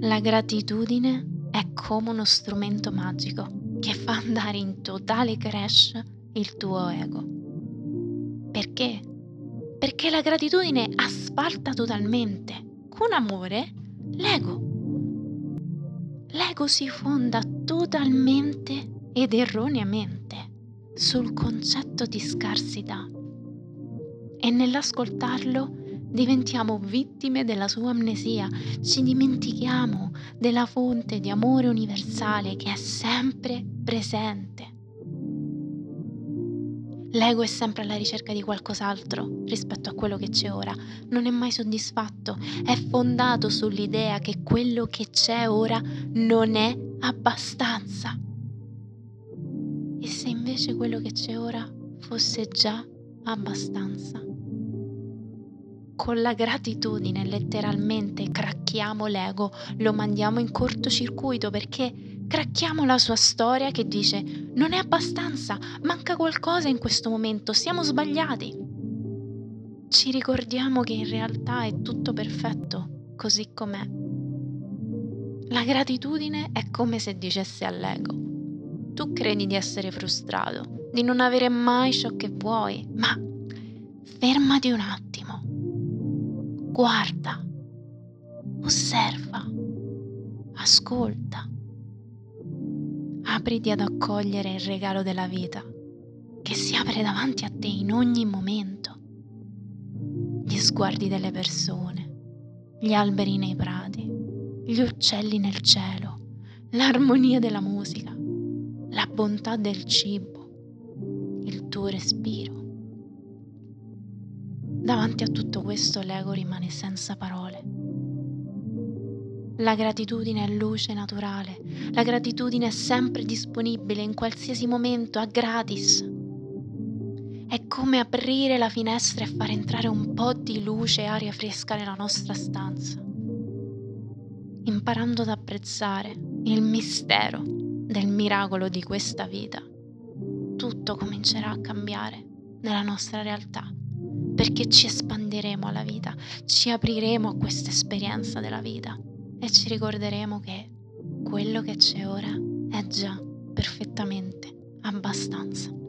La gratitudine è come uno strumento magico che fa andare in totale crash il tuo ego. Perché? Perché la gratitudine asfalta totalmente, con amore, l'ego. L'ego si fonda totalmente ed erroneamente sul concetto di scarsità e nell'ascoltarlo diventiamo vittime della sua amnesia, ci dimentichiamo della fonte di amore universale che è sempre presente. L'ego è sempre alla ricerca di qualcos'altro rispetto a quello che c'è ora, non è mai soddisfatto, è fondato sull'idea che quello che c'è ora non è abbastanza. E se invece quello che c'è ora fosse già abbastanza? Con la gratitudine letteralmente cracchiamo l'ego, lo mandiamo in cortocircuito perché cracchiamo la sua storia che dice non è abbastanza, manca qualcosa in questo momento, siamo sbagliati. Ci ricordiamo che in realtà è tutto perfetto così com'è. La gratitudine è come se dicesse all'ego, tu credi di essere frustrato, di non avere mai ciò che vuoi, ma fermati un attimo, guarda, osserva, ascolta, apriti ad accogliere il regalo della vita che si apre davanti a te in ogni momento. Gli sguardi delle persone, gli alberi nei prati, gli uccelli nel cielo, l'armonia della musica la bontà del cibo, il tuo respiro. Davanti a tutto questo l'ego rimane senza parole. La gratitudine è luce naturale, la gratitudine è sempre disponibile in qualsiasi momento, a gratis. È come aprire la finestra e far entrare un po' di luce e aria fresca nella nostra stanza, imparando ad apprezzare il mistero del miracolo di questa vita, tutto comincerà a cambiare nella nostra realtà, perché ci espanderemo alla vita, ci apriremo a questa esperienza della vita e ci ricorderemo che quello che c'è ora è già perfettamente abbastanza.